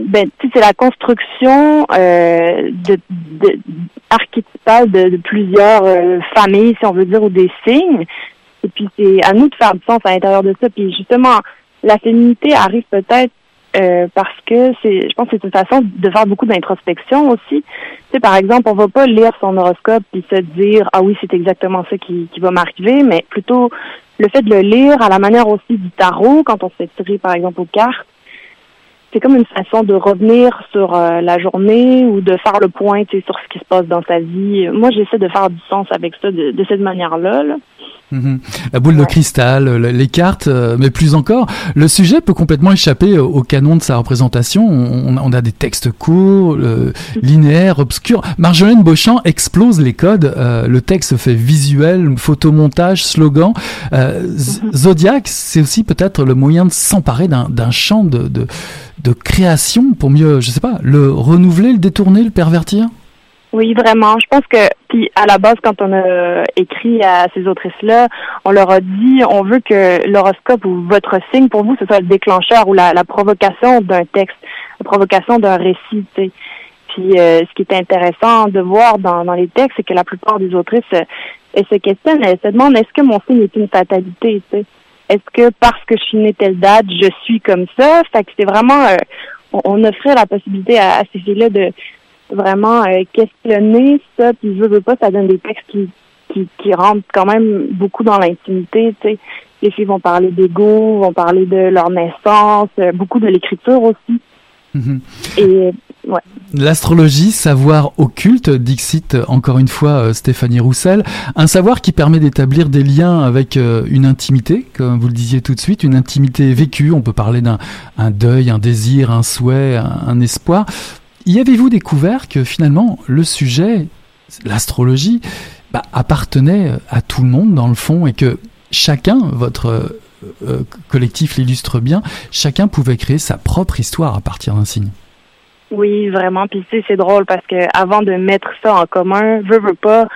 ben c'est la construction euh, de, de archétypale de, plusieurs euh, familles si on veut dire ou des signes et puis c'est à nous de faire du sens à l'intérieur de ça puis justement la féminité arrive peut-être euh, parce que c'est, je pense que c'est une façon de faire beaucoup d'introspection aussi. Tu sais, par exemple, on va pas lire son horoscope puis se dire ah oui c'est exactement ça qui, qui va m'arriver, mais plutôt le fait de le lire à la manière aussi du tarot quand on s'est tiré par exemple aux cartes. C'est comme une façon de revenir sur euh, la journée ou de faire le point sur ce qui se passe dans sa vie. Moi, j'essaie de faire du sens avec ça de, cette manière-là. Là. Mhm. La boule de cristal, les cartes, euh, mais plus encore, le sujet peut complètement échapper au canon de sa représentation. On, a des textes courts, linéaires, obscurs. Marjolaine Beauchamp explose les codes. Euh, le texte fait visuel, photomontage, slogan. Euh, mhm. Zodiac, c'est aussi peut-être le moyen de s'emparer d'un champ de, de, de création pour mieux, je sais pas, le renouveler, le détourner, le pervertir? Oui, vraiment. Je pense que, puis à la base, quand on a écrit à ces autrices-là, on leur a dit, on veut que l'horoscope ou votre signe pour vous, ce soit le déclencheur ou la, provocation d'un texte, la provocation d'un récit. sais. Puis euh, ce qui est intéressant de voir dans, dans les textes, c'est que la plupart des autrices, euh, elles se questionnent, elles se demandent, est-ce que mon signe est une fatalité? sais? Est-ce que parce que je suis née telle date, je suis comme ça? Fait que c'est vraiment, euh, on, offrait la possibilité à, à ces filles-là de vraiment euh, questionner ça, puis je veux pas, ça donne des textes qui, qui, qui rentrent quand même beaucoup dans l'intimité, tu sais. Les filles vont parler d'ego, vont parler de leur naissance, euh, beaucoup de l'écriture aussi. Mhm. Et ouais. L'astrologie, savoir occulte, dixit encore une fois euh, Stéphanie Roussel, un savoir qui permet d'établir des liens avec une intimité, comme vous le disiez tout de suite, une intimité vécue. On peut parler d'un un deuil, un désir, un souhait, un espoir. Y avez-vous découvert que finalement le sujet, l'astrologie, bah, appartenait à tout le monde dans le fond et que chacun, votre euh, euh, collectif l'illustre bien, chacun pouvait créer sa propre histoire à partir d'un signe? Oui, vraiment. Puis tu sais, c'est drôle parce que avant de mettre ça en commun, veut veut pas,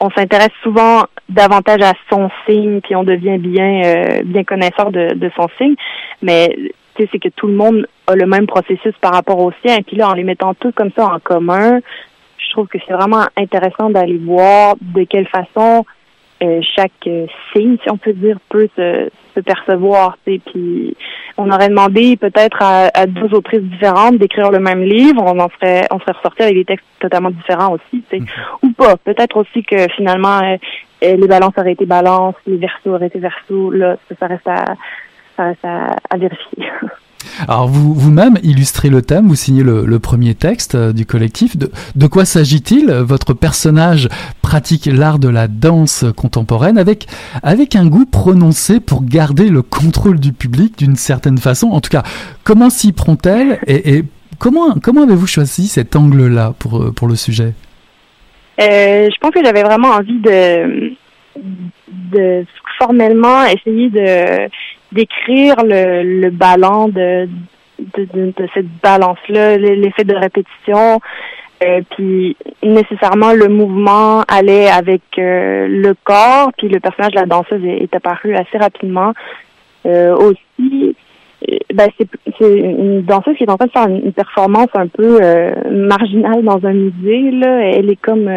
on s'intéresse souvent davantage à son signe, puis on devient bien euh, bien connaisseur de, de son signe. Mais c'est que tout le monde a le même processus par rapport au sien. Puis là, en les mettant tous comme ça en commun, je trouve que c'est vraiment intéressant d'aller voir de quelle façon euh, chaque euh, signe, si on peut dire, peut se, se percevoir. Puis on aurait demandé peut-être à, à, deux autrices différentes d'écrire le même livre, on en serait on serait ressorti avec des textes totalement différents aussi, mm-hmm. ou pas. Peut-être aussi que finalement euh, les balances auraient été balances, les versos auraient été versos. Là, ça reste à ça à, vérifier. Alors vous vous-même illustrez le thème, vous signez le, premier texte euh, du collectif. De, de quoi s'agit-il? Votre personnage pratique l'art de la danse contemporaine avec avec un goût prononcé pour garder le contrôle du public d'une certaine façon. En tout cas, comment s'y prend-elle et, comment comment avez-vous choisi cet angle-là pour euh, pour le sujet? Euh, Je pense que j'avais vraiment envie de de formellement essayer de d'écrire le, le ballon de, cette balance-là, l'effet de répétition. Euh, puis nécessairement le mouvement allait avec euh, le corps, puis le personnage de la danseuse est, apparu assez rapidement. Euh, aussi, ben c'est une danseuse qui est en train de faire une, performance un peu marginale dans un musée. Là, elle est comme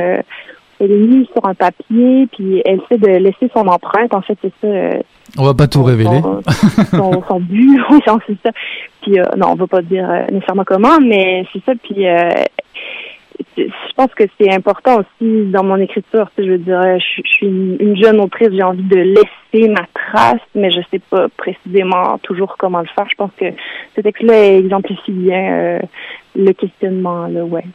elle est mise sur un papier, puis elle essaie de laisser son empreinte. En fait, c'est ça on va pas tout révéler. Son, son, but, oui, c'est ça. Puis euh, non, on va pas dire euh, nécessairement comment, mais c'est ça. Puis euh, je pense que c'est important aussi dans mon écriture. Je veux dire, je, suis une, jeune autrice, j'ai envie de laisser ma trace, mais je sais pas précisément toujours comment le faire. Je pense que ce texte-là exemplifie bien le questionnement, là, ouais.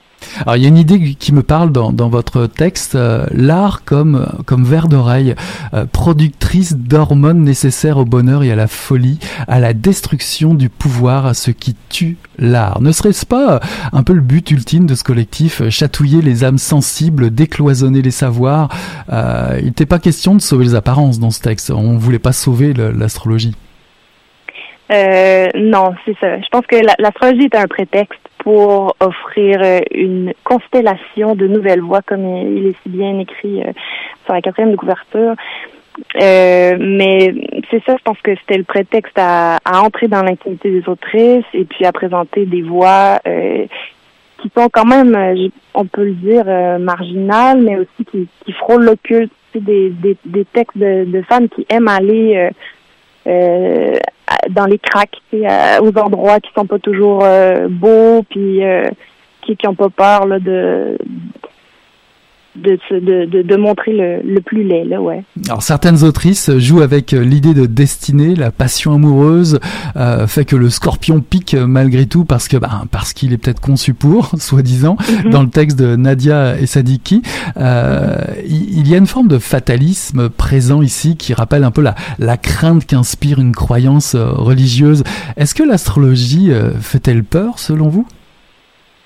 Alors il y a une idée qui me parle dans, dans votre texte, euh, l'art comme comme verre d'oreille, euh, productrice d'hormones nécessaires au bonheur et à la folie, à la destruction du pouvoir, à ce qui tue l'art. Ne serait-ce pas un peu le but ultime de ce collectif, chatouiller les âmes sensibles, décloisonner les savoirs euh, Il n'était pas question de sauver les apparences dans ce texte. On voulait pas sauver l'astrologie. Euh, non, c'est ça. Je pense que l'astrologie est un prétexte pour offrir euh, une constellation de nouvelles voies, comme il est si bien écrit euh, sur la quatrième de couverture. Euh, mais c'est ça, je pense que c'était le prétexte à, entrer dans l'intimité des autrices et puis à présenter des voix qui sont quand même, on peut le dire, marginales, mais aussi qui, qui frôlent l'occulte. Des, des, des textes de femmes qui aiment aller euh, dans les cracks, aux endroits qui sont pas toujours euh, beaux, puis euh, qui qui ont pas peur là, de de, de, de, montrer le, le, plus laid, là, ouais. Alors certaines autrices jouent avec euh, l'idée de destinée, la passion amoureuse euh, fait que le scorpion pique malgré tout parce que bah, parce qu'il est peut-être conçu pour, soi-disant, mhm. dans le texte de Nadia et Sadiki. Euh, il y a une forme de fatalisme présent ici qui rappelle un peu la, la crainte qu'inspire une croyance euh, religieuse. Est-ce que l'astrologie fait-elle peur selon vous?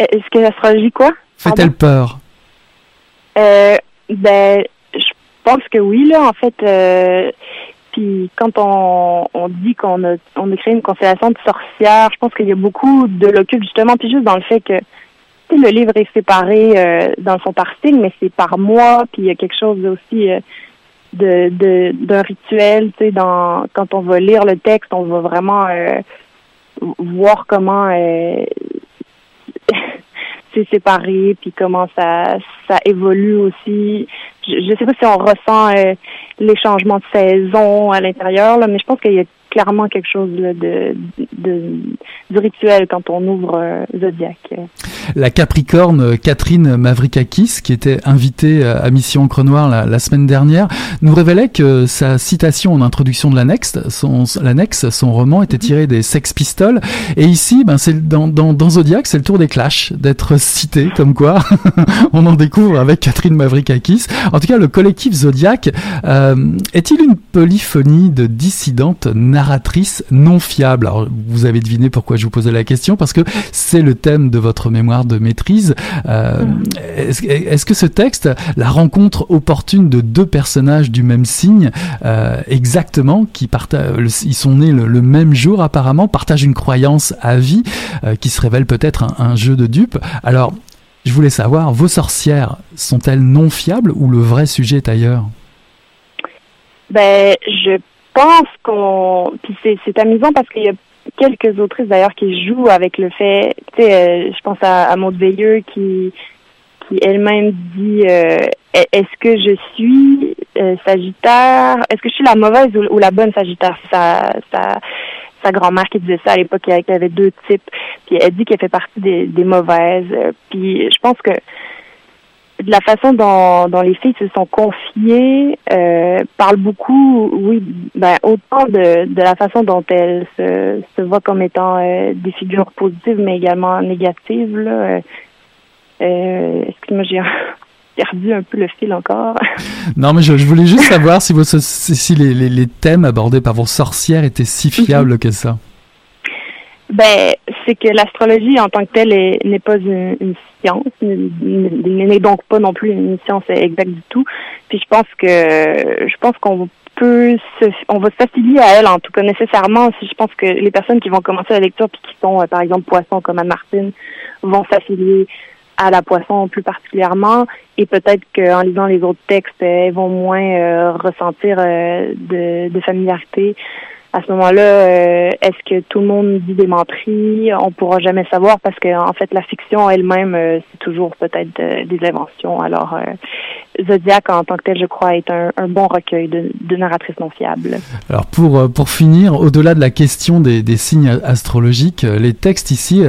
Est-ce que l'astrologie quoi? Fait-elle peur? Euh, ben, je pense que oui, là, en fait. Euh, puis quand on, on dit qu'on a, on a créé une constellation de sorcières, je pense qu'il y a beaucoup de l'occulte, justement, puis juste dans le fait que le livre est séparé euh, dans son par mais c'est par mois, puis il y a quelque chose aussi euh, de d'un rituel, tu sais, dans quand on va lire le texte, on va vraiment euh, voir comment c'est séparé, puis comment ça ça évolue aussi. Je sais pas si on ressent euh, les changements de saison à l'intérieur, là, mais je pense qu'il y a clairement quelque chose de, rituel quand on ouvre euh, Zodiac. La Capricorne Catherine Mavrikakis, qui était invitée à Mission Encre Noire la, semaine dernière, nous révélait que sa citation en introduction de l'annexe, son, l'annexe, son roman était tiré des Sex Pistols. Et ici, ben, c'est dans, dans, Zodiac, c'est le tour des Clash d'être cité, comme quoi on en découvre avec Catherine Mavrikakis. En tout cas, le collectif Zodiac euh, est-il une polyphonie de dissidentes narratrices non fiables Alors, vous avez deviné pourquoi je vous posais la question, parce que c'est le thème de votre mémoire de maîtrise. Euh, est-ce, que ce texte, la rencontre opportune de deux personnages du même signe, euh, exactement, qui ils sont nés le, même jour apparemment, partagent une croyance à vie, euh, qui se révèle peut-être un, un jeu de dupes. Alors, je voulais savoir, vos sorcières sont-elles non fiables ou le vrai sujet est ailleurs? Ben, je pense qu'on. Puis c'est amusant parce qu'il y a quelques autrices d'ailleurs qui jouent avec le fait. Tu sais, euh, je pense à, à Maud Veilleux qui qui elle-même dit euh, est-ce que je suis euh, Sagittaire? Est-ce que je suis la mauvaise ou, la bonne Sagittaire? Sa, sa, sa grand-mère qui disait ça à l'époque, qu'il y avait deux types. Puis elle dit qu'elle fait partie des, des mauvaises. Puis je pense que de la façon dont, dont les filles se sont confiées euh, parle beaucoup, oui, ben autant de, de la façon dont elles se, se voient comme étant euh, des figures positives, mais également négatives. Là. Euh, Excuse-moi, j'ai perdu un peu le fil encore. non, mais je, je voulais juste savoir si, vos, si les, les, les, thèmes abordés par vos sorcières étaient si fiables mhm. que ça. Ben, c'est que l'astrologie en tant que telle n'est pas une, science, n'est donc pas non plus une science exacte du tout. Puis je pense que je pense qu'on peut se, on va s'affilier à elle en tout cas nécessairement. Si je pense que les personnes qui vont commencer la lecture puis qui sont euh, par exemple poissons comme Anne Martine vont s'affilier à la poisson plus particulièrement et peut-être qu'en lisant les autres textes, elles vont moins euh, ressentir euh, de, de familiarité à ce moment-là, euh, est-ce que tout le monde dit des menteries? On pourra jamais savoir parce que en fait, la fiction elle-même, euh, c'est toujours peut-être des inventions. Alors, euh, Zodiac, en tant que tel, je crois, est un, bon recueil de, de, narratrices non fiables. Alors, pour, pour finir, au-delà de la question des, des signes astrologiques, les textes ici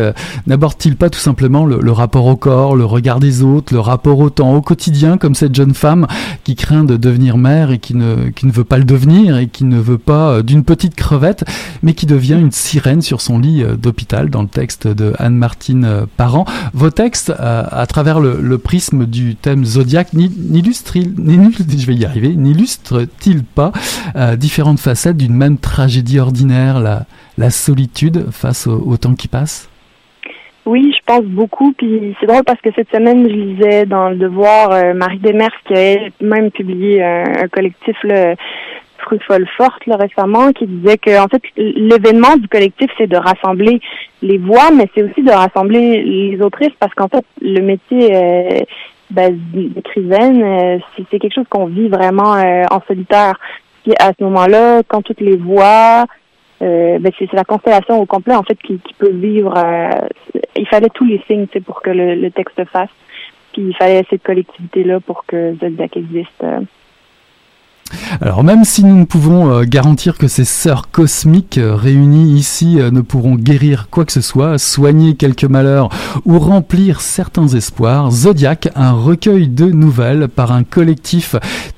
n'abordent-ils pas tout simplement le, le, rapport au corps, le regard des autres, le rapport au temps, au quotidien, comme cette jeune femme qui craint de devenir mère et qui ne, qui ne veut pas le devenir et qui ne veut pas d'une petite crevette, mais qui devient une sirène sur son lit euh, d'hôpital dans le texte de Anne-Martine euh, Parent. Vos textes, euh, à travers le, prisme du thème zodiaque, n'illustrent-ils, je pas différentes facettes d'une même tragédie ordinaire, la, solitude face au, temps qui passe? Oui, je pense beaucoup. Puis c'est drôle parce que cette semaine, je lisais dans le Devoir Marie Demers qui a même publié un, collectif là, folle forte récemment qui disait que en fait l'événement du collectif c'est de rassembler les voix mais c'est aussi de rassembler les autrices parce qu'en fait le métier euh, ben, euh, c'est quelque chose qu'on vit vraiment euh, en solitaire. Puis à ce moment-là quand toutes les voix euh, ben c'est la constellation au complet en fait qui, qui peut vivre il fallait tous les signes pour que le, le, texte fasse. Puis il fallait cette collectivité là pour que Zodiac existe Alors même si nous ne pouvons euh, garantir que ces sœurs cosmiques euh, réunies ici euh, ne pourront guérir quoi que ce soit, soigner quelques malheurs ou remplir certains espoirs, Zodiac, un recueil de nouvelles par un collectif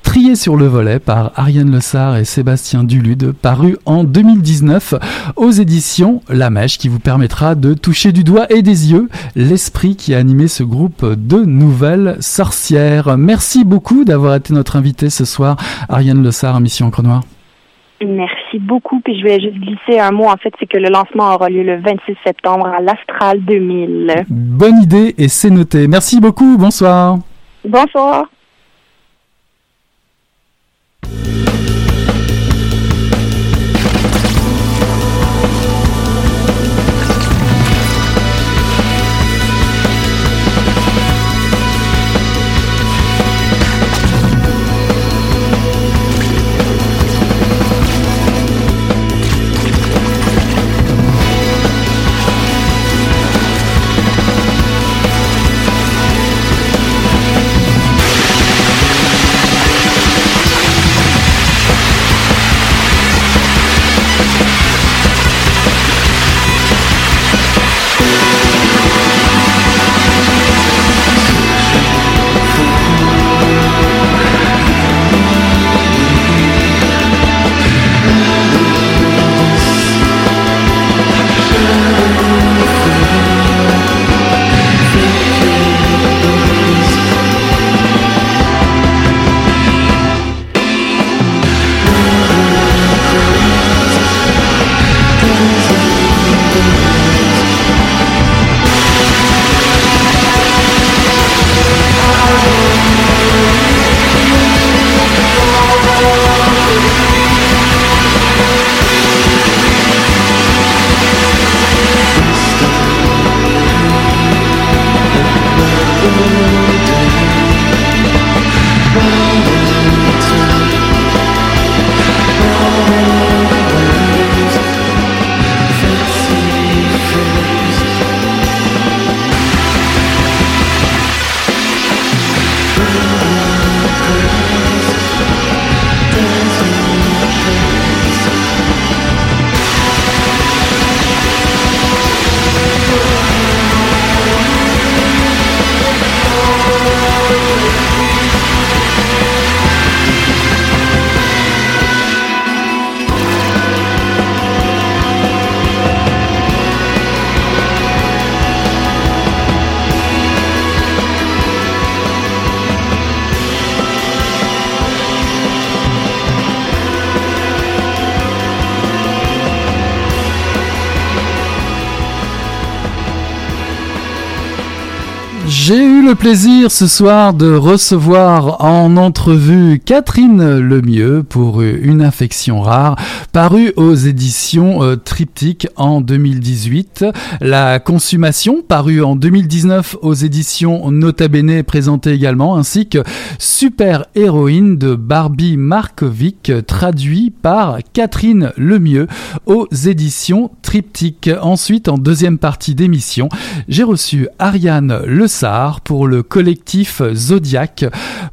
trié sur le volet par Ariane Lessard et Sébastien Dulude, paru en 2019 aux éditions La Mèche, qui vous permettra de toucher du doigt et des yeux l'esprit qui a animé ce groupe de nouvelles sorcières. Merci beaucoup d'avoir été notre invité ce soir, Ariane Lessard, à Mission Encre Noire. Merci beaucoup. Puis je vais juste glisser un mot. En fait, c'est que le lancement aura lieu le 26 septembre à l'Astral 2000. Bonne idée et c'est noté. Merci beaucoup. Bonsoir. Bonsoir. J'ai le plaisir ce soir de recevoir en entrevue Catherine Lemieux pour Une infection rare, paru aux éditions euh, Triptyque en 2018. La consommation, paru en 2019 aux éditions Nota Bene, présentée également, ainsi que Super Héroïne de Barbie Markovic, traduit par Catherine Lemieux aux éditions Triptyque. Ensuite, en deuxième partie d'émission, j'ai reçu Ariane Le Sard pour le collectif Zodiac,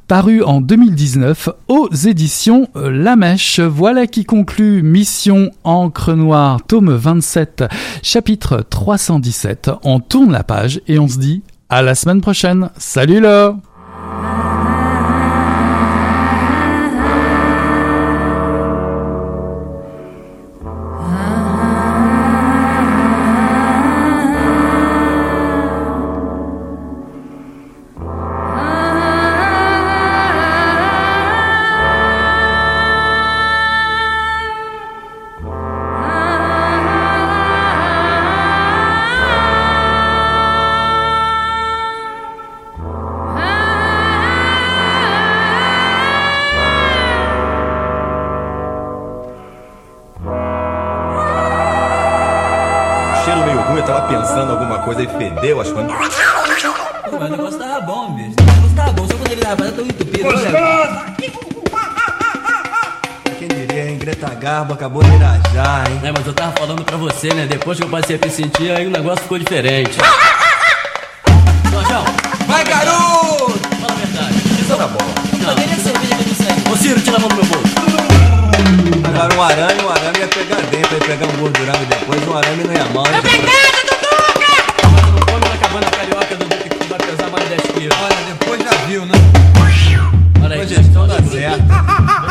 paru en 2019 aux éditions La Mèche. Voilà qui conclut Mission Encre Noire, tome 27, chapitre 317. On tourne la page et on se dit à la semaine prochaine. Salut là passei a me sentir, aí o negócio ficou diferente. Jorjão! Vai, garoto! Fala a verdade. Isso tá bom. Não. Poderia cerveja que isso aí. Ô, Ciro, tira a mão do meu bolso. Agora um arame, um arame ia pegar dentro, ia pegar um gordurão e depois um arame não ia mal. Tá pegada, Duduca! Mas não come na cabana carioca, Dudu, que vai pesar mais 10 quilos. Olha, depois já viu, né? Olha aí, gestão da certo.